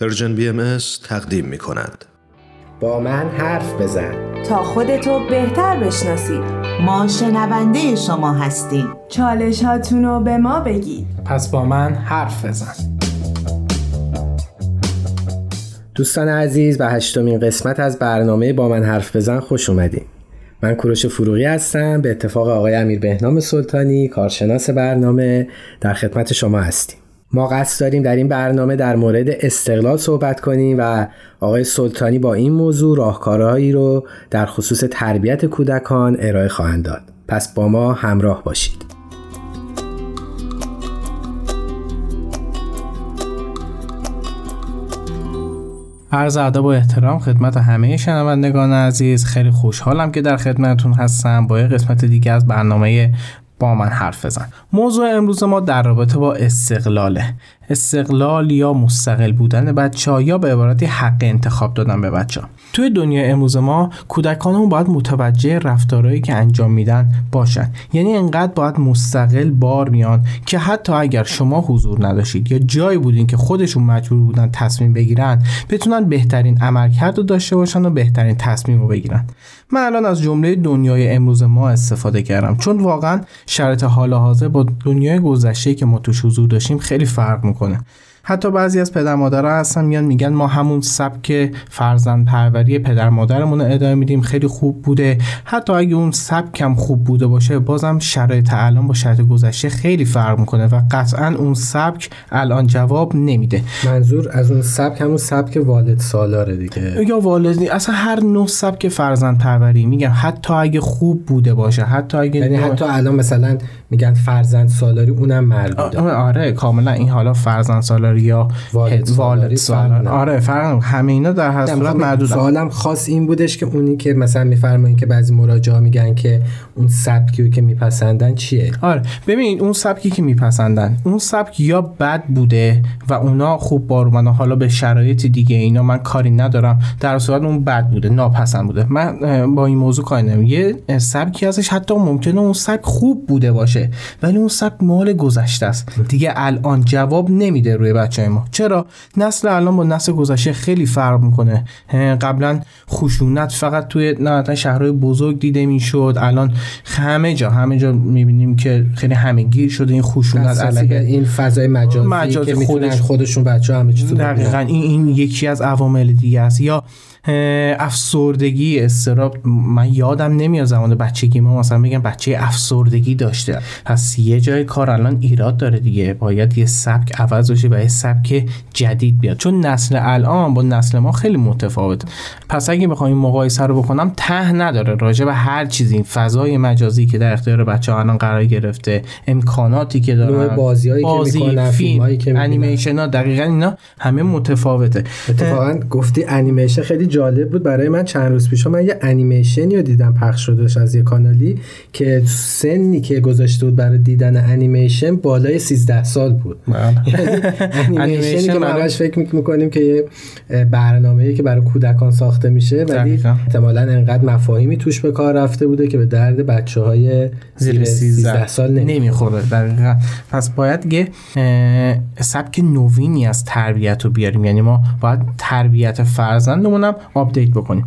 پرژن بی ام تقدیم می کند. با من حرف بزن. تا خودتو بهتر بشناسید. ما شنونده شما هستیم. چالش هاتونو به ما بگید. پس با من حرف بزن. دوستان عزیز به هشتمین قسمت از برنامه با من حرف بزن خوش اومدین من کوروش فروغی هستم. به اتفاق آقای امیر بهنام سلطانی کارشناس برنامه در خدمت شما هستیم. ما قصد داریم در این برنامه در مورد استقلال صحبت کنیم و آقای سلطانی با این موضوع راهکارهایی رو در خصوص تربیت کودکان ارائه خواهند داد. پس با ما همراه باشید. عرض ادب و احترام خدمت همه شنوندگان عزیز. خیلی خوشحالم که در خدمتتون هستم. با یه قسمت دیگه از برنامه با من حرف بزن موضوع امروز ما در رابطه با استقلاله استقلال یا مستقل بودن بچه ها یا به عبارتی حق انتخاب دادن به بچه ها. توی دنیا امروز ما کودکانمون باید متوجه رفتارهایی که انجام میدن باشن. یعنی انقدر باید مستقل بار میان که حتی اگر شما حضور نداشتید یا جایی بودین که خودشون مجبور بودن تصمیم بگیرن بتونن بهترین عملکرد رو داشته باشن و بهترین تصمیم رو بگیرن. من الان از جمله دنیای امروز ما استفاده کردم. چون واقعا شرط حال حاضر با دنیای گذشته که ما توش حضور داشتیم خیلی فرق می‌کنه. حتی بعضی از پدر مادرها هستن میان میگن ما همون سبک فرزند پروری پدر مادرمون رو ادامه میدیم خیلی خوب بوده. حتی اگه اون سبک هم خوب بوده باشه بازم شرایط الان با شرایط گذشته خیلی فرق می‌کنه و قطعا اون سبک الان جواب نمیده. منظور از اون سبک همون سبک والد سالاره دیگه. یا والدی اصلا هر نوع سبک فرزند پروری میگم حتی اگه خوب بوده باشه حتی اگه یعنی حتی الان مثلا میگن فرزند سالاری اونم مربوطه. آره کاملا این حالا فرزند سالاری یا والد سالاری آره فرق همه اینا در هر صورت محدود سوالم خاص این بودش که اونی که مثلا میفرمایین که بعضی مراجعا میگن که اون سبکی که میپسندن چیه؟ آره ببین اون سبکی که میپسندن اون سبک یا بد بوده و اونا خوب بار حالا به شرایط دیگه اینا من کاری ندارم. در صورت اون بد بوده ناپسند بوده. من با این موضوع کاری ندارم. یه سبکی ازش حتی ممکنه اون سبک خوب بوده باشه ولی اون سبک مال گذشته است. دیگه الان جواب نمیده روی بچه ما. چرا؟ نسل الان با نسل گذشته خیلی فرق می‌کنه. قبلا خشونت فقط توی نه شهرهای بزرگ دیده می‌شد. الان همه جا همه جا می‌بینیم که خیلی همه گیر شده این خشونت علیه این فضای مجازی, مجازی که خودش خودشون بچه همه چیز دقیقا این, این یکی از عوامل دیگه است. یا افسردگی استراب من یادم نمیاد زمان بچگی ما مثلا میگم بچه افسردگی داشته. پس یه جای کار الان ایراد داره دیگه. باید یه سبک عوض بشه و یه سبک جدید بیاد. چون نسل الان با نسل ما خیلی متفاوت پس اگه بخوام این مقایسه رو بکنم ته نداره. راجع به هر چیزی فضای مجازی که در اختیار بچه الان قرار گرفته امکاناتی که دارن بازی, بازی که می‌کنن فیلم که انیمیشن ها دقیقا اینا همه متفاوته. اتفاقا گفتی انیمیشن خیلی جالب بود برای من چند روز پیش. من یه انیمیشنی رو دیدم پخش شدهش از یه کانالی که سنی که گذاشته بود برای دیدن انیمیشن بالای 13 سال بود. انیمیشنی که ما همش فکر می‌کنیم که یه برنامه‌ای که برای کودکان ساخته میشه ولی احتمالاً انقدر مفاهیمی توش به کار رفته بوده که به درد بچه های زیر 13 سال نمی‌خوره. دقیقا. پس باید یه سبک نوینی از تربیت رو بیاریم. یعنی ما باید تربیت فرزندمون هم update بکنیم.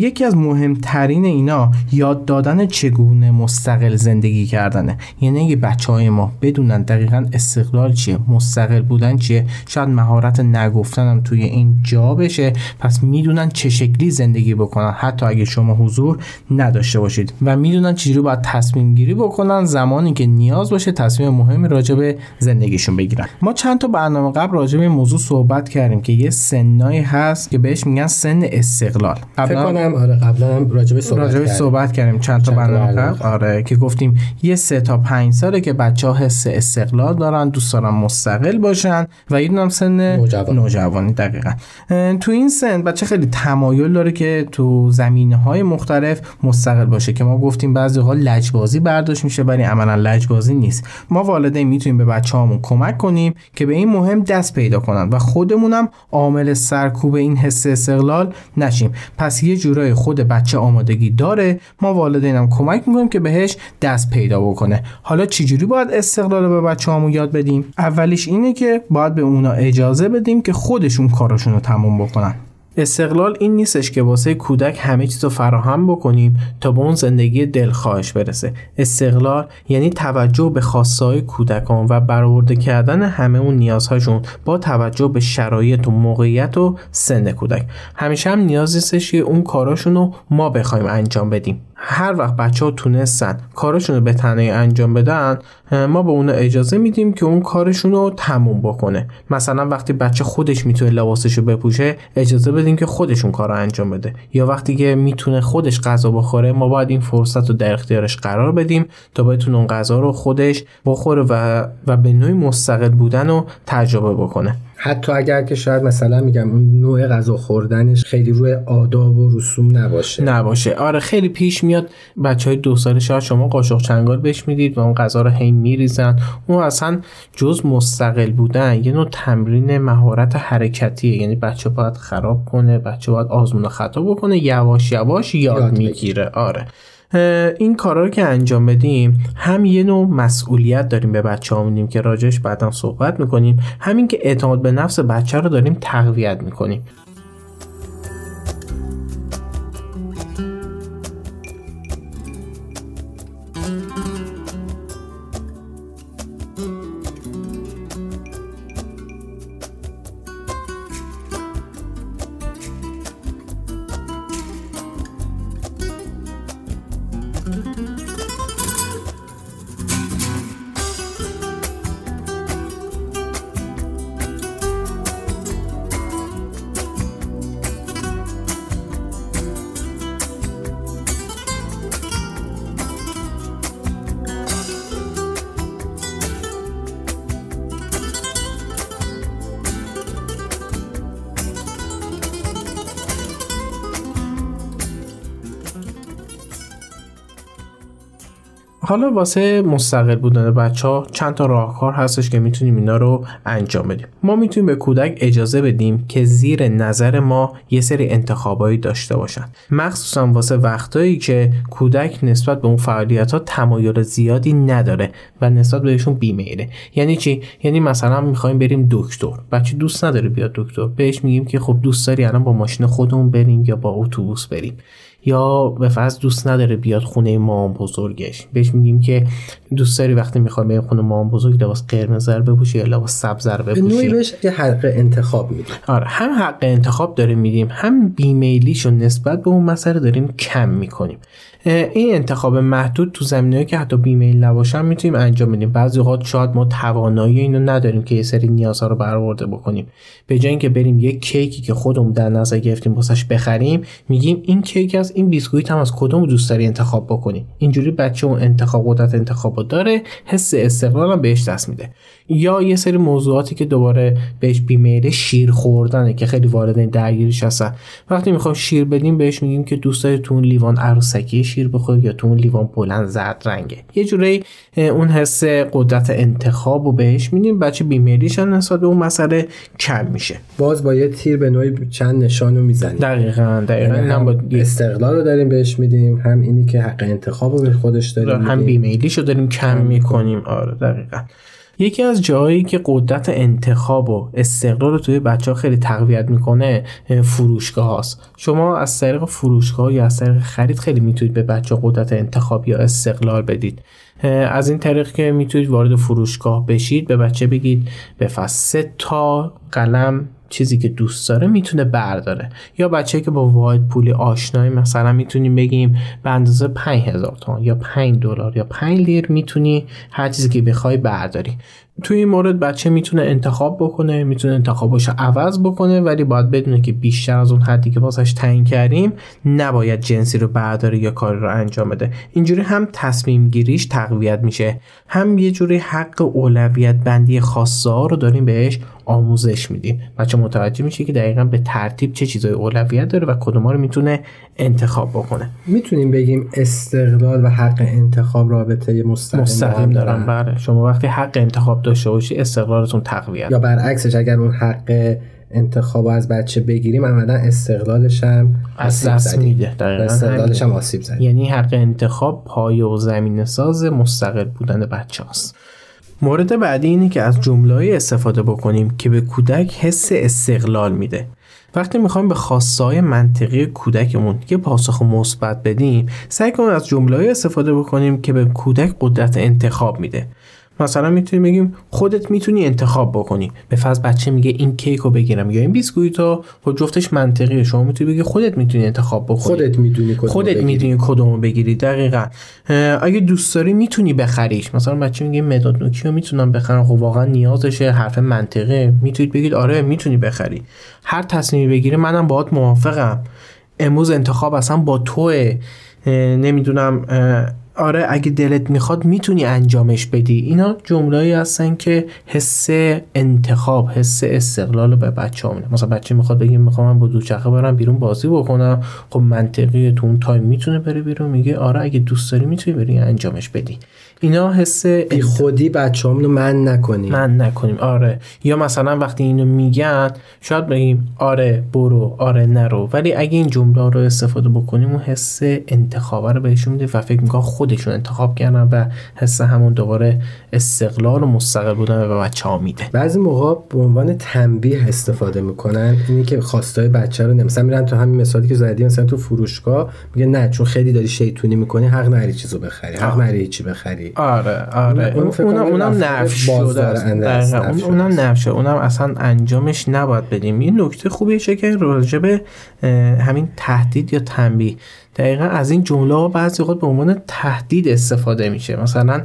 یکی از مهمترین اینا یاد دادن چگونه مستقل زندگی کردنه. یعنی اگه بچه های ما بدونن دقیقا استقلال چیه مستقل بودن چیه شاید مهارت نگفتن هم توی این جا بشه پس می‌دونن چه شکلی زندگی بکنن. حتی اگه شما حضور نداشته باشید و می‌دونن چجوری باید تصمیم گیری بکنن زمانی که نیاز باشه تصمیم مهمی راجع به زندگیشون بگیرن. ما چند تا برنامه قبل راجع به موضوع صحبت کردیم که یه سنایی هست که بهش میگن سن استقلال. فکر کنم آره قبلا هم راجع صحبت راجع صحبت کردیم. چند تا برنامه آره که گفتیم یه سه تا پنج ساله که بچه ها حس استقلال دارن دوست دارن مستقل باشن و یه هم سن نوجوان. نوجوانی دقیقا. تو این سن بچه خیلی تمایل داره که تو زمینه های مختلف مستقل باشه که ما گفتیم بعضی وقت لجبازی برداشت میشه ولی عملا لجبازی نیست. ما والدین می‌تونیم به بچه‌هامون کمک کنیم که به این مهم دست پیدا کنن و خودمونم عامل سرکوب این حس استقلال نشیم. پس یه جورای خود بچه آمادگی داره. ما والدینم کمک می‌کنیم که بهش دست پیدا بکنه. حالا چجوری باید استقلال به بچه‌هامون یاد بدیم؟ اولیش اینه که باید به اونا اجازه بدیم که خودشون کارشون رو تموم بکنن. استقلال این نیستش که واسه کودک همه چیز رو فراهم بکنیم تا به اون زندگی دلخواهش برسه. استقلال یعنی توجه به خواستهای کودکان و برآورده کردن همه اون نیازهاشون با توجه به شرایط و موقعیت و سن کودک. همیشه هم نیاز نیستش که اون کاراشون رو ما بخوایم انجام بدیم. هر وقت بچه ها تونستن کارشون رو به تنهایی انجام بدن ما به اون اجازه میدیم که اون کارشون رو تموم بکنه. مثلا وقتی بچه خودش می‌تونه لباسش رو بپوشه اجازه بدیم که خودشون کار رو انجام بده. یا وقتی که می‌تونه خودش غذا بخوره ما باید این فرصت رو در اختیارش قرار بدیم تا بتونه اون غذا رو خودش بخوره و, و به نوعی مستقل بودن رو تجربه بکنه. حتی اگر که شاید مثلا میگم اون نوع غذا خوردنش خیلی روی آداب و رسوم نباشه. نباشه. آره خیلی پیش میاد. بچه های دو ساله شاید شما قاشق چنگال بهش می‌دید و اون غذا رو هی میریزن. اون اصلا جز مستقل بودن یه نوع تمرین مهارت حرکتیه. یعنی بچه باید خراب کنه بچه باید آزمون و خطا بکنه یواش یواش یاد, یاد می‌گیره. آره. این کارا رو که انجام بدیم هم یه نوع مسئولیت داریم به بچه ها که راجش بعدا صحبت می‌کنیم. همین که اعتماد به نفس بچه رو داریم تقویت می‌کنیم. حالا واسه مستقل بودن بچه ها چند تا راهکار هستش که می‌تونیم اینا رو انجام بدیم. ما می‌تونیم به کودک اجازه بدیم که زیر نظر ما یه سری انتخابایی داشته باشن. مخصوصا واسه وقتایی که کودک نسبت به اون فعالیت ها تمایل زیادی نداره و نسبت بهشون بیمیره یعنی چی؟ یعنی مثلا می‌خوایم بریم دکتر. بچه دوست نداره بیاد دکتر. بهش میگیم که خب دوست داری الان با ماشین خودمون بریم یا با اتوبوس بریم. یا به فرض دوست نداره بیاد خونه مام بزرگش. بهش میگیم که دوست داری وقتی می‌خوای به خونه مام بزرگ لباس قرمز رو بپوشی یا لباس سبز رو بپوشی. نوعی بهش یه حق انتخاب میدیم. آره هم حق انتخاب داریم میدیم هم بیمیلیشو نسبت به اون مسئله داریم کم می‌کنیم. این انتخاب محدود تو زمینه‌ای که حتی بیمیل نباشن می‌تونیم انجام بدیم. بعضی اوقات شاید ما توانایی اینو نداریم که یه سری نیازها رو برآورده بکنیم. به جای اینکه بریم یک کیکی که خودمون در نظر گرفتیم واسش بخریم میگیم این کیک از این بیسکویت هم از کدوم دوست داری انتخاب بکنیم اینجوری بچه اون انتخاب قدرت انتخاب داره حس استقلال هم بهش دست میده. یا یه سری موضوعاتی که دوباره بهش بیمیل شیر خوردنه که خیلی وارد درگیریش هستن. وقتی می‌خوام شیر بدیم بهش میگیم که دوست داری تو لیوان عروسکی شیر بخوری یا تو اون لیوان بلند زرد رنگه. یه جوری اون حس قدرت انتخاب رو بهش میدیم. بچه بیمیلیش هم نسبت به اون مسئله کم میشه. باز با یه تیر به نوعی چند نشان رو می‌زنیم. دقیقا دقیقا. یعنی هم, هم استقلال رو داریم بهش میدیم هم اینی که حق انتخاب رو به خودش داریم هم بیمیلیش رو داریم کم می‌کنیم. آره دقیقا. یکی از جایی که قدرت انتخاب و استقلال رو توی بچه ها خیلی تقویت می‌کنه فروشگاه هست. شما از طریق فروشگاه یا از طریق خرید خیلی می‌تونید به بچه قدرت انتخاب یا استقلال بدید از این طریق که می‌تونید وارد فروشگاه بشید به بچه بگید به سه تا قلم چیزی که دوست داره می‌تونه برداره. یا بچه که با واحد پولی آشنایی مثلا می‌تونیم بگیم به اندازه 5000 تومان یا 5 دلار یا 5 لیر می‌تونی هر چیزی که بخوای برداری. توی این مورد بچه می‌تونه انتخاب بکنه می‌تونه انتخابش عوض بکنه ولی باید بدونه که بیشتر از اون حدی که واسش تعیین کردیم نباید جنسی رو برداره یا کاری رو انجام بده. اینجوری هم تصمیم گیریش تقویت میشه. هم یه جوری حق اولویت بندی خاصه ها رو داریم بهش آموزش میدیم. بچه متوجه میشه که دقیقا به ترتیب چه چیزای اولویت داره و کدوم رو می‌تونه انتخاب بکنه. می‌تونیم بگیم استقلال و حق انتخاب رابطه مستقیم, مستقیم دارن بله. شما وقتی حق انتخاب داشته باشی استقلالتون تقویت یا برعکسش اگر اون حق انتخاب از بچه بگیریم عملا استقلالش هم از دست میده. استقلالش هم آسیب زدیم. یعنی حق انتخاب پایه و زمین ساز مستقل بودن بچه هست مورد بعدی اینه که از جمله استفاده بکنیم که به کودک حس استقلال میده. وقتی می‌خوایم به خواستهای منطقی کودکمون یه پاسخ مثبت بدیم سعی کنیم از جمله استفاده بکنیم که به کودک قدرت انتخاب میده. مثلا می‌تونیم بگیم خودت می‌تونی انتخاب بکنی. به فرض بچه میگه این کیک رو بگیرم یا این بیسکویت رو خب جفتش منطقیه. شما می‌تونی بگی خودت می‌تونی انتخاب بکنی. خودت می‌دونی کدوم خودت بگیری. می‌دونی کدومو بگیری دقیقا. اگه دوست داری می‌تونی بخریش. مثلا بچه میگه مداد نوکی رو می‌تونم بخرم. خب واقعا نیازشه حرف منطقه می‌تونید بگید آره می‌تونی بخری. هر تصمیمی بگیری منم باهات موافقم. امروز انتخاب اصلا با توه. نمی‌دونم آره اگه دلت می‌خواد می‌تونی انجامش بدی. اینا جمله‌ای هستن که حس انتخاب حس استقلال به بچه میده. مثلا بچه می‌خواد بگه می‌خوام من با دوچرخه برم بیرون بازی بکنم. خب منطقی تو اون تایم می‌تونه بره بیرون میگه آره اگه دوست داری می‌تونی بری انجامش بدی. اینا حس بی خودی بچه رو منع نکنیم. منع نکنیم. آره. یا مثلا وقتی اینو میگن شاید بگیم آره برو آره نرو. ولی اگه این جمله رو استفاده بکنیم اون حس انتخاب رو بهشون میده و فکر می‌کنن خودشون انتخاب کردن و حس همون دوباره استقلال و مستقل بودن به بچه ها میده. بعضی موقع به عنوان تنبیه استفاده می‌کنن. اینی که خواستای بچه رو مثلا میرن تو همین مثالی که زدی مثلا تو فروشگاه میگه نه چون خیلی داری شیطونی می‌کنی حق نداری چیزو بخری حق نداری چی بخری. آره آره. اون- اونم اونم نفی شده است. بازدارنده است، دقیقاً. نفی اون- شده. اونم اونم اصلا انجامش نباید بدیم. این نکته خوبیه که اه، همین تهدید یا تنبیه. دقیقا از این جمله ها بعضی اوقات به عنوان تهدید استفاده میشه. مثلا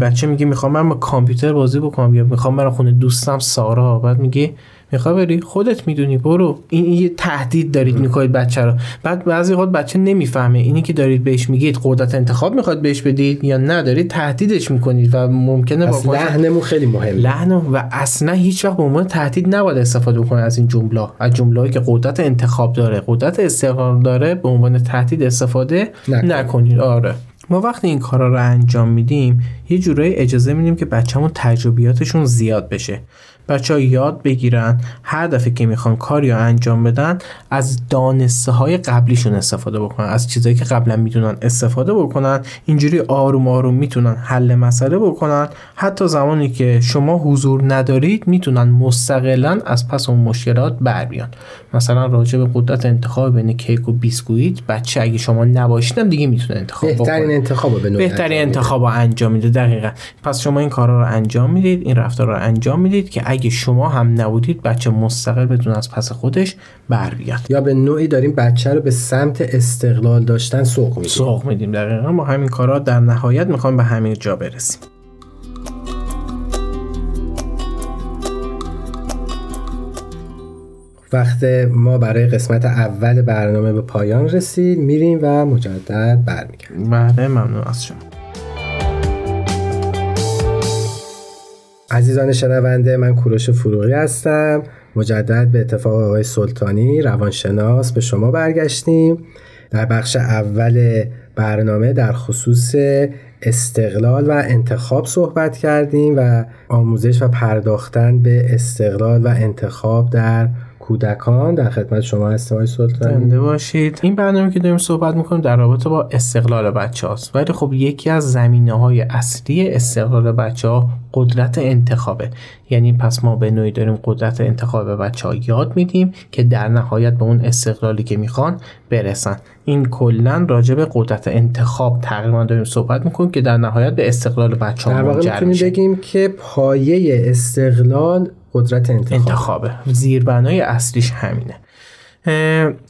بچه میگه می‌خوام من با کامپیوتر بازی بکنم یا می‌خوام برم خونه دوستم سارا بعد میگه می‌خوای بری خودت می‌دونی برو. این, یه تهدید دارید می‌کنید بچه رو. بعد بعضی وقت بچه نمی‌فهمه. اینی که دارید بهش میگید قدرت انتخاب می‌خواد بهش بدید یا نه دارید تهدیدش می‌کنید و ممکنه واکنش- لحنمون خیلی مهمه. لحن و اصلا هیچ وقت به عنوان تهدید نباید استفاده بکنه از این جمله. از جمله که قدرت انتخاب داره. قدرت استقلال داره به عنوان تهدید استفاده. نکنید. آره. ما وقتی این کارا رو انجام میدیم یه جورایی اجازه میدیم که بچه‌مون تجربیاتشون زیاد بشه. بچه ها یاد بگیرن هر دفعه که می‌خوان کاری رو انجام بدن از دانسته های قبلیشون استفاده بکنن. از چیزایی که قبلا می‌دونن استفاده بکنن اینجوری آروم آروم می‌تونن حل مسئله بکنن. حتی زمانی که شما حضور ندارید می‌تونن مستقلا از پس اون مشکلات بر بیان. مثلا راجع به قدرت انتخاب بین کیک و بیسکویت بچه اگه شما نباشیدم دیگه می‌تونه انتخاب بهترین بکنه انتخاب به بهترین انجام میده. انتخاب انجام میده. دقیقا. پس شما این کارا رو انجام می‌دید این رفتار رو انجام می‌دید که اگه شما هم نبودید بچه مستقل بدون از پس خودش بر بیاد. یا به نوعی داریم بچه رو به سمت استقلال داشتن سوق میدیم. سوق میدیم دقیقا. با همین کارا در نهایت می‌خوایم به همین جا برسیم. وقت ما برای قسمت اول برنامه به پایان رسید. میریم و مجدد برمیگردیم. بله ممنون از شما. عزیزان شنونده من کوروش فروغی هستم. مجدد به اتفاق آقای سلطانی روانشناس به شما برگشتیم. در بخش اول برنامه در خصوص استقلال و انتخاب صحبت کردیم و آموزش و پرداختن به استقلال و انتخاب در کودکان در خدمت شما هستم آقای سلطانی. زنده باشید. این برنامه که داریم صحبت می‌کنیم در رابطه با استقلال بچه هاست ولی خب یکی از زمینه های اصلی استقلال بچه ها قدرت انتخابه. یعنی پس ما به نوعی داریم قدرت انتخاب بچه ها یاد میدیم که در نهایت به اون استقلالی که می‌خوان برسن. این کلا راجع به قدرت انتخاب تقریبا داریم صحبت می‌کنیم که در نهایت به استقلال بچه در ها واقع منجر می‌تونیم بگیم که پایه استقلال قدرت انتخاب. انتخابه. زیربنای اصلیش همینه.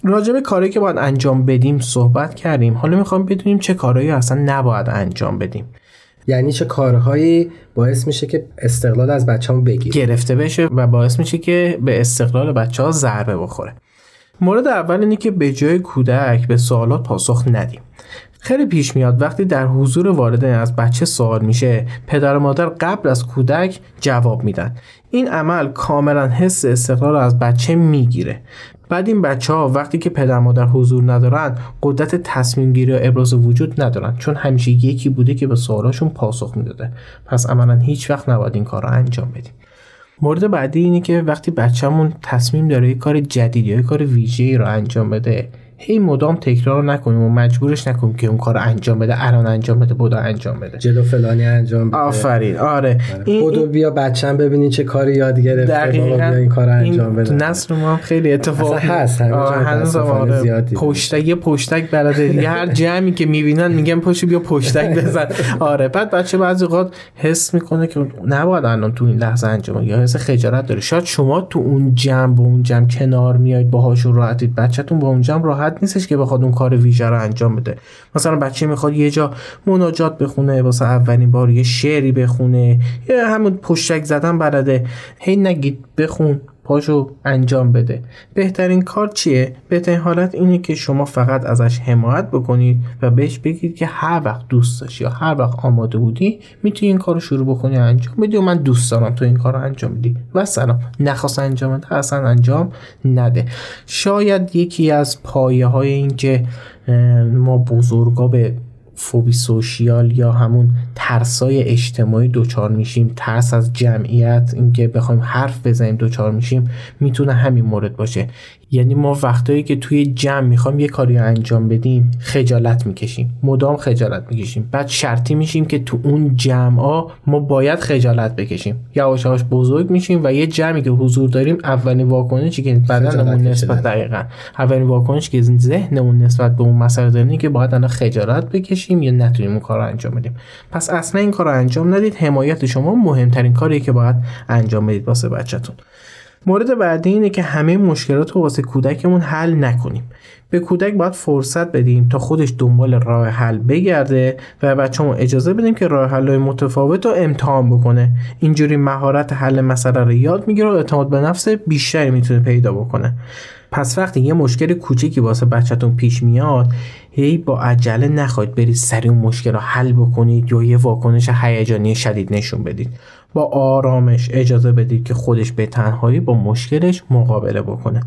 راجع به کاری که باید انجام بدیم صحبت کردیم. حالا می‌خوام بدونیم چه کارهایی اصلا نباید انجام بدیم. یعنی چه کارهایی باعث میشه که استقلال از بچه‌مون بگیره. گرفته بشه و باعث میشه که به استقلال بچه ها ضربه بخوره. مورد اول اینه که به جای کودک به سوالات پاسخ ندیم. خیلی پیش میاد وقتی در حضور والدین از بچه سوال میشه پدر و مادر قبل از کودک جواب میدن. این عمل کاملا حس استقلال رو از بچه می‌گیره. بعد این بچه ها وقتی که پدر مادر حضور ندارن قدرت تصمیم گیری و ابراز وجود ندارن چون همیشه یکی بوده که به سوالاشون پاسخ می‌داده. پس عملا هیچ وقت نباید این کار رو انجام بدیم. مورد بعدی اینه که وقتی بچه‌مون تصمیم داره یه کار جدید یا یه کار ویژه‌ای رو انجام بده هی مدام تکرار نکنیم و مجبورش نکنیم که اون کار انجام بده الان انجام بده بودا انجام بده. جلو فلانی انجام بده. آفرین. آره. بودو بیا بچم ببینی چه کاری یاد گرفته بابا بیا این کار انجام بده. نسل ما هم خیلی اتفاق هست هنوز آره. زیاد پشتک یه پشتک بلده دیگه. هر جمعی که می‌بینن میگن پاشو بیا پشتک بزن. آره. بعد بچه بعضی اوقات حس می‌کنه که نباید الان تو این لحظه انجام. یا حس خجالت داره. شاید شما تو اون جمع با اون جمع کنار میایید باهاشون راحتید. بچهتون با اون جمع راحت نیستش که بخواد اون کار ویژه رو انجام بده. مثلا بچه می‌خواد یه جا مناجات بخونه واسه اولین بار یه شعری بخونه یا همون پشتک زدن بلده. هی نگید بخون. پاشو انجام بده. بهترین کار چیه؟ بهترین حالت اینه که شما فقط ازش حمایت بکنید و بهش بگید که هر وقت دوست داشتی یا هر وقت آماده بودی می‌تونی این کار رو شروع بکنی انجام بدی و من دوست دارم تو این کار رو انجام بدی. و سلام. نخواست انجام بده اصلا انجام نده. شاید یکی از پایه های این که ما بزرگا به فوبی سوشیال یا همون ترسای اجتماعی دوچار میشیم ترس از جمعیت اینکه بخوایم حرف بزنیم دوچار میشیم می‌تونه همین مورد باشه. یعنی ما وقتایی که توی جمع می‌خوایم یه کاری انجام بدیم خجالت می‌کشیم. مدام خجالت می‌کشیم. بعد شرطی میشیم که تو اون جمع ها ما باید خجالت بکشیم. یواش یواش بزرگ میشیم و یه جمعی که حضور داریم اولین واکنشی که بدنمون نسبت دقیقا. اولین واکنشی که ذهنمون نسبت به اون مسئله داریم که باید الان خجالت بکشیم یا نتونیم اون کار رو انجام بدیم. پس اصلا این کار رو انجام ندید. حمایت شما مهمترین کاریه که باید انجام بدید واسه بچهتون. مورد بعدی اینه که همه مشکلات رو واسه کودکمون حل نکنیم. به کودک باید فرصت بدیم تا خودش دنبال راه حل بگرده و بچه‌مون اجازه بدیم که راه حل متفاوت رو امتحان بکنه. اینجوری مهارت حل مسئله رو یاد می‌گیره و اعتماد به نفس بیشتری می‌تونه پیدا بکنه. پس وقتی یه مشکل کوچیکی واسه بچهتون پیش میاد هی با عجله نخواهید برید سریع اون مشکل رو حل بکنید یا یه واکنش هیجانی شدید نشون بدید. با آرامش اجازه بدید که خودش به تنهایی با مشکلش مقابله بکنه.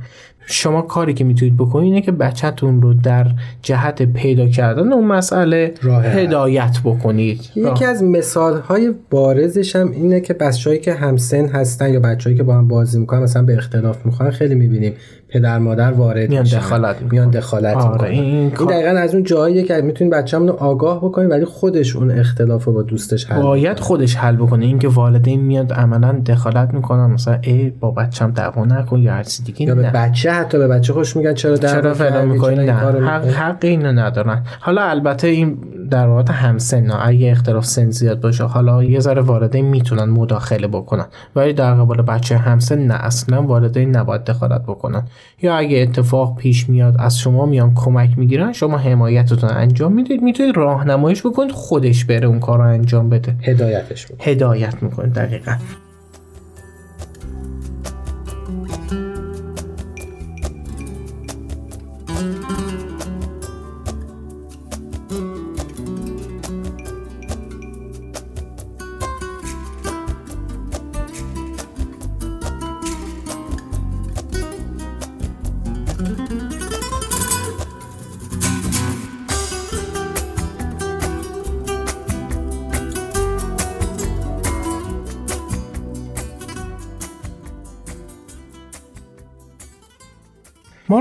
شما کاری که می‌تونید بکنید اینه که بچهتون رو در جهت پیدا کردن اون مسئله هدایت بکنید. یکی از مثال های بارزش هم اینه که بچه‌هایی که همسن هستن یا بچه‌هایی که با هم بازی می‌کنن مثلا به اختلاف می‌خوان خیلی می‌بینیم پدر مادر وارد میان. دخالت می‌کنن. میان دخالت آره، می‌کنن. این این کار- دقیقا از اون جاییه که می‌تونید بچه‌مون رو آگاه بکنید ولی خودش اون اختلاف رو با دوستش حل باید خودش حل بکنه. اینکه والدین میاد عملا دخالت می‌کنن مثلا ای با بچم دعوا نکن یا هر چیز دیگه. یا به. بچه حتی به بچه خوش میگن چرا در چرا فعلا می‌کنی؟ نه. حق, حق اینو ندارن. حالا البته این در واقع همسن اگه اختلاف سن زیاد باشه حالا یه ذره والدین می‌تونن مداخله بکنن. ولی در قبال بچه همسن نه. اصلا والدین نباید دخالت بکنن. یا اگه اتفاق پیش میاد از شما میان کمک می‌گیرن شما حمایتتون انجام می‌دید می‌تونید راهنماییش بکنید خودش بره اون کار رو انجام بده. هدایتش بود هدایت می‌کنید دقیقا.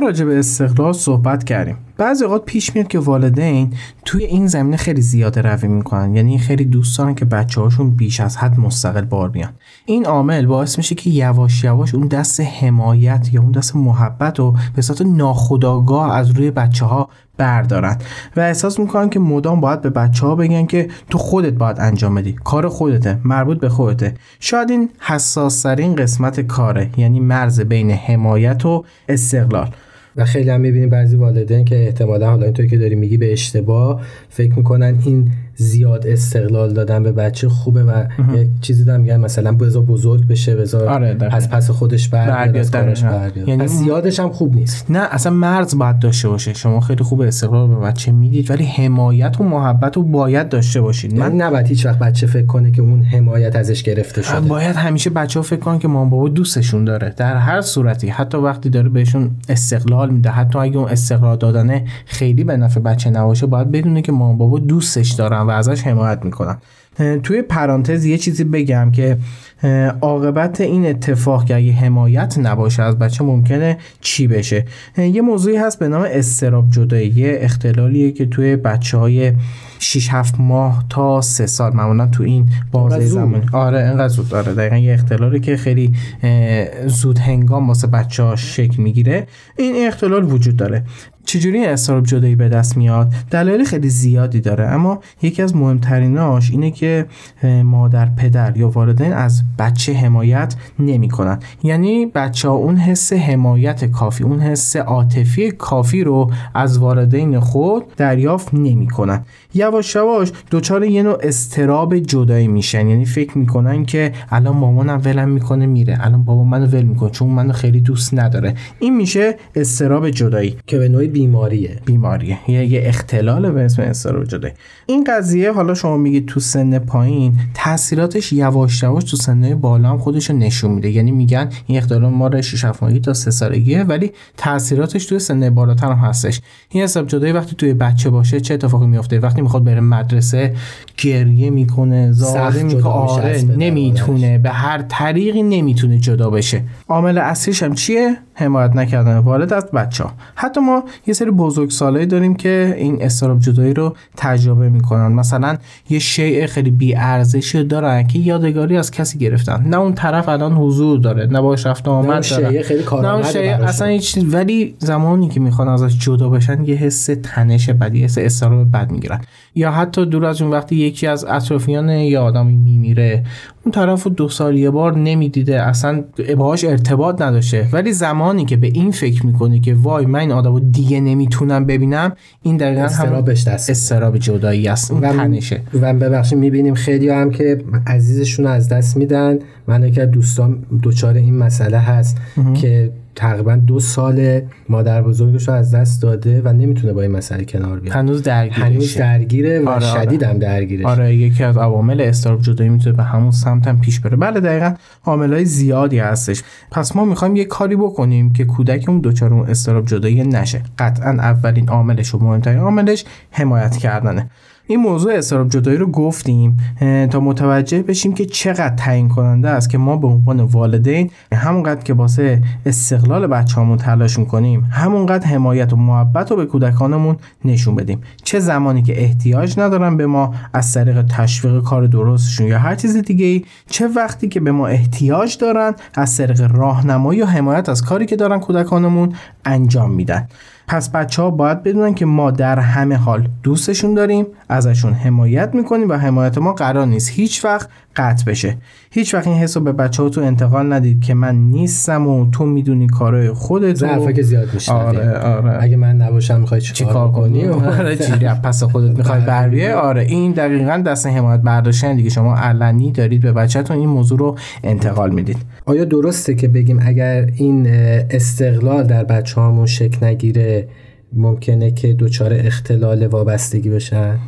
راجع به استقلال صحبت کردیم. بعضی اوقات پیش میاد که والدین توی این زمینه خیلی زیاده روی می‌کنن. یعنی خیلی دوست دارن که بچه هاشون بیش از حد مستقل بار بیان. این عامل باعث میشه که یواش یواش اون دست حمایت یا اون دست محبت رو به صورت ناخودآگاه از روی بچه ها بردارن. و احساس می‌کنن که مدام باید به بچه ها بگن که تو خودت باید انجام بدی. کار خودته مربوط به خودته. شاید این حساس قسمت کاره یعنی مرز بین حمایت و استقلال. و خیلی هم می‌بینیم بعضی والدین که احتمالا حالا اینطور که داری میگی به اشتباه فکر می‌کنن این زیاد استقلال دادن به بچه خوبه و یه چیزی دارن میگن مثلا بذار بزرگ بشه بذار آره،. از پس خودش بر از کارش یعنی پس زیادش هم خوب نیست. نه اصلا مرز باید داشته باشه. شما خیلی خوب استقلال به بچه می‌دید ولی حمایت و محبت رو باید داشته باشید. من من نباید هیچ وقت بچه فکر کنه که اون حمایت ازش گرفته شده. باید همیشه بچه ها فکر کنن که مام بابا دوستشون داره. در هر صورتی حتی وقتی داره بهشون استقلال میده حتی اگه اون استقلال دادنه خیلی به نفع بچه نباشه باید بدونه که مام بابا دوستش دارن و ازش حمایت می‌کنن توی پرانتز یه چیزی بگم که عاقبت این اتفاق که اگه حمایت نباشه از بچه ممکنه چی بشه؟ یه موضوعی هست به نام استراب جدایی یه اختلالیه که توی بچه های 6 7 ماه تا 3 سال معمولا تو این بازه زمان. آره اینقدر زود. داره دقیقا یه اختلالی که خیلی زود هنگام واسه بچه ها شکل می‌گیره. این اختلال وجود داره. چجوری استراب جدایی به دست میاد؟ دلایل خیلی زیادی داره اما یکی از مهمتریناش اینه که مادر پدر یا والدین از بچه حمایت نمی‌کنن. یعنی بچه ها اون حس حمایت کافی اون حس عاطفی کافی رو از والدین خود دریافت نمی‌کنن. یواش یواش دچار یه نوع استراب جدایی میشن. یعنی فکر می‌کنن که الان مامانم ولم می‌کنه میره. الان بابا منو ول می‌کنه چون منو خیلی دوست نداره. این میشه استراب جدایی که به نوعی بیماریه. بیماریه. یه, یه اختلال به اسم استراب جدایی این قضیه حالا شما میگید تو سن پایین تاثیراتش یواش یواش تو سن بالا هم خودش نشون میده. یعنی میگن این اختلال ما رو 6 تا 3 سالگیه ولی تاثیراتش تو سن بالاتر هم هستش. این استراب جدایی وقتی توی بچه باشه چه اتفاقی میفته وقتی می‌خواد بره مدرسه گریه می‌کنه زاره می‌کنه آره نمی‌تونه به هر طریقی نمی‌تونه جدا بشه. عامل اصلیش هم چیه؟ حمایت نکردن والد از بچه ها حتی ما یه سری بزرگ سالایی داریم که این استراب جدایی رو تجربه می‌کنن. مثلا یه شیء خیلی بی ارزشی دارن که یادگاری از کسی گرفتن. نه اون طرف الان حضور داره نه باش رفت آمد داره. خیلی نه اون اصلا هیچ ولی زمانی که می‌خوان ازش جدا بشن یه حس تنش بدی حس استراب بد می‌گیرن. یا حتی دور از اون وقتی یکی از اطرافیان یه آدمی میمیره اون طرف دو سال یه بار نمی‌دیده اصلا باهاش ارتباط نداشته. ولی زمانی که به این فکر می‌کنه که وای من این آدمو دیگه نمی‌تونم ببینم این دقیقا استرابش دست استراب جدایی است و تنشه. و ببخشید می‌بینیم خیلی هم که عزیزشون از دست میدن. من که دوستان دوچار این مسئله هست که تقریبا دو سال مادر بزرگش رو از دست داده و نمی‌تونه با این مسئله کنار بیاد. هنوز درگیره هنوز درگیره و آره شدید هم درگیره آره یکی از عوامل استراب جدایی می‌تونه به همون سمت هم پیش بره. بله دقیقا های زیادی هستش. پس ما می‌خوایم یه کاری بکنیم که کودکمون دچار اون استراب جدایی نشه. قطعا اولین عاملش و مهمترین عاملش حمایت کردنه. این موضوع استراب جدایی رو گفتیم تا متوجه بشیم که چقدر تعیین کننده است که ما به عنوان والدین همونقدر که واسه استقلال بچه‌هامون تلاش می‌کنیم همونقدر حمایت و محبت رو به کودکانمون نشون بدیم. چه زمانی که احتیاج ندارن به ما از طریق تشویق کار درستشون یا هر چیز دیگه ای چه وقتی که به ما احتیاج دارن از طریق راهنمایی و حمایت از کاری که دارن کودکانمون انجام میدن. پس بچه ها باید بدونن که ما در همه حال دوستشون داریم ازشون حمایت می‌کنیم و حمایت ما قرار نیست هیچ وقت قطع بشه. هیچ وقت این حسو به بچه ها تو انتقال ندید که من نیستم و تو می‌دونی کارهای خودت ضعفه که زیاد میشه آره آره. اگه من نباشم می‌خوای چیکار کنی؟ آره جیری پس خودت می‌خوای بر آره این دقیقا دست حمایت برداشتن دیگه. شما علنی دارید به بچهتون این موضوع رو انتقال می‌دید. آیا درسته که بگیم اگر این استقلال در بچه‌هامون شکل نگیره ممکنه که دچار اختلال وابستگی بشن؟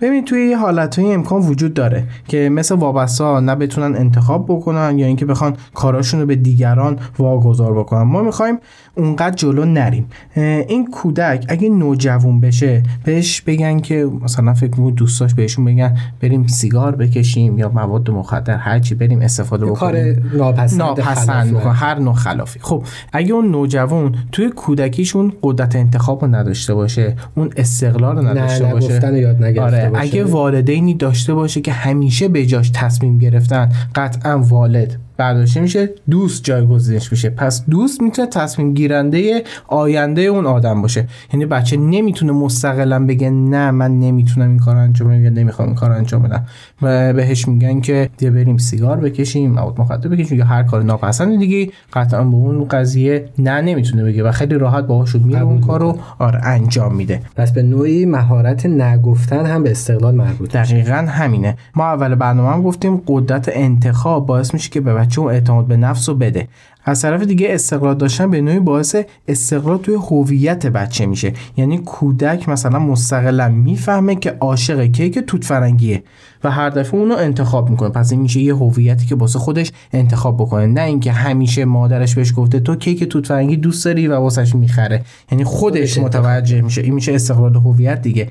ببین توی یه حالت های امکان وجود داره که مثل وابسته ها نه بتونن انتخاب بکنن یا اینکه بخوان کاراشون رو به دیگران واگذار بکنن. ما می‌خوایم اونقدر جلو نریم. این کودک اگه نوجوان بشه بهش بگن که مثلا فکر می‌کنم دوستاش بهشون بگن بریم سیگار بکشیم یا مواد مخدر هرچی بریم استفاده بکنیم کار ناپسند, ناپسند هر نوع خلافی. خب اگه اون نوجوان توی کودکیشون قدرت انتخاب رو نداشته باشه اون استقلال رو نداشته نه باشه یاد آره اگه والدینی داشته باشه که همیشه به جاش تصمیم گرفتن قطعا والد. برداشته میشه دوست جایگزینش میشه. پس دوست می‌تونه تصمیم گیرنده آینده اون آدم باشه. یعنی بچه نمی‌تونه مستقلا بگه نه من نمی‌تونم این کار انجام بدم یا نمی‌خوام این کار انجام بدم. و بهش میگن که دیگه بریم سیگار بکشیم مواد مخدر بکشیم. یا هر کار ناپسند دیگه قطعا به اون قضیه نه نمی‌تونه بگه و خیلی راحت باهاشون میره اون کارو. آره انجام میده. پس به نوعی مهارت نگفتن هم به استقلال مربوط دقیقا همینه. ما اول برنامه هم گفتیم قدرت انتخاب باعث میشه که به بچه اعتماد به نفس رو بده. از طرف دیگه استقلال داشتن به نوعی باعث استقلال توی هویت بچه میشه. یعنی کودک مثلا مستقلا می‌فهمه که عاشق کیک توت فرنگیه و هر دفعه اونو انتخاب می‌کنه. پس این میشه یه هویتی که واسه خودش انتخاب بکنه. نه اینکه همیشه مادرش بهش گفته تو کیک توت فرنگی دوست داری و واسش می‌خره. یعنی خودش متوجه میشه. این میشه استقلال هویت دیگه.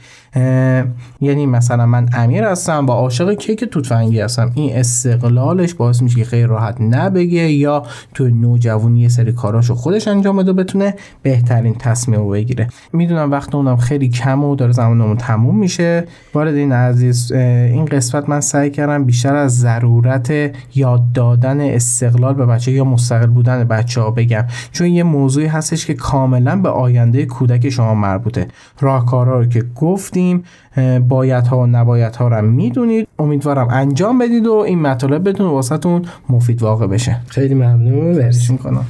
یعنی مثلا من امیر هستم و عاشق کیک توت فرنگی هستم. این استقلالش باعث میشه که خیلی راحت نبگه یا تو نوجوانی یه سری کاراشو خودش انجام بده بتونه بهترین تصمیم رو بگیره. می‌دونم وقت اونم خیلی کم و داره زمانمون تموم میشه. والدین عزیز این قسمت من سعی کردم بیشتر از ضرورت یاد دادن استقلال به بچه یا مستقل بودن بچه ها بگم. چون یه موضوعی هستش که کاملا به آینده کودک شما مربوطه. راهکارها رو که گفتیم باید ها و نباید ها رو می‌دونید. امیدوارم انجام بدید و این مطالب بدون واسهتون مفید واقع بشه. خیلی ممنون. مرسی می‌کنم.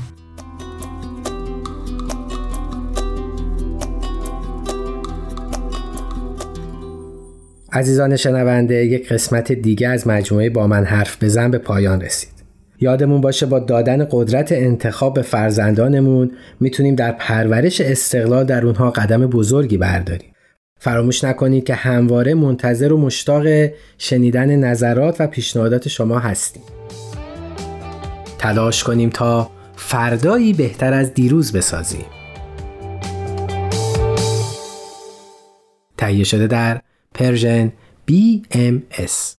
عزیزان شنونده یک قسمت دیگه از مجموعه با من حرف بزن به پایان رسید. یادمون باشه با دادن قدرت انتخاب به فرزندانمون می‌تونیم در پرورش استقلال در اونها قدم بزرگی برداریم. فراموش نکنید که همواره منتظر و مشتاق شنیدن نظرات و پیشنهادات شما هستیم. تلاش کنیم تا فردایی بهتر از دیروز بسازیم. تهیه شده در پرژن BMS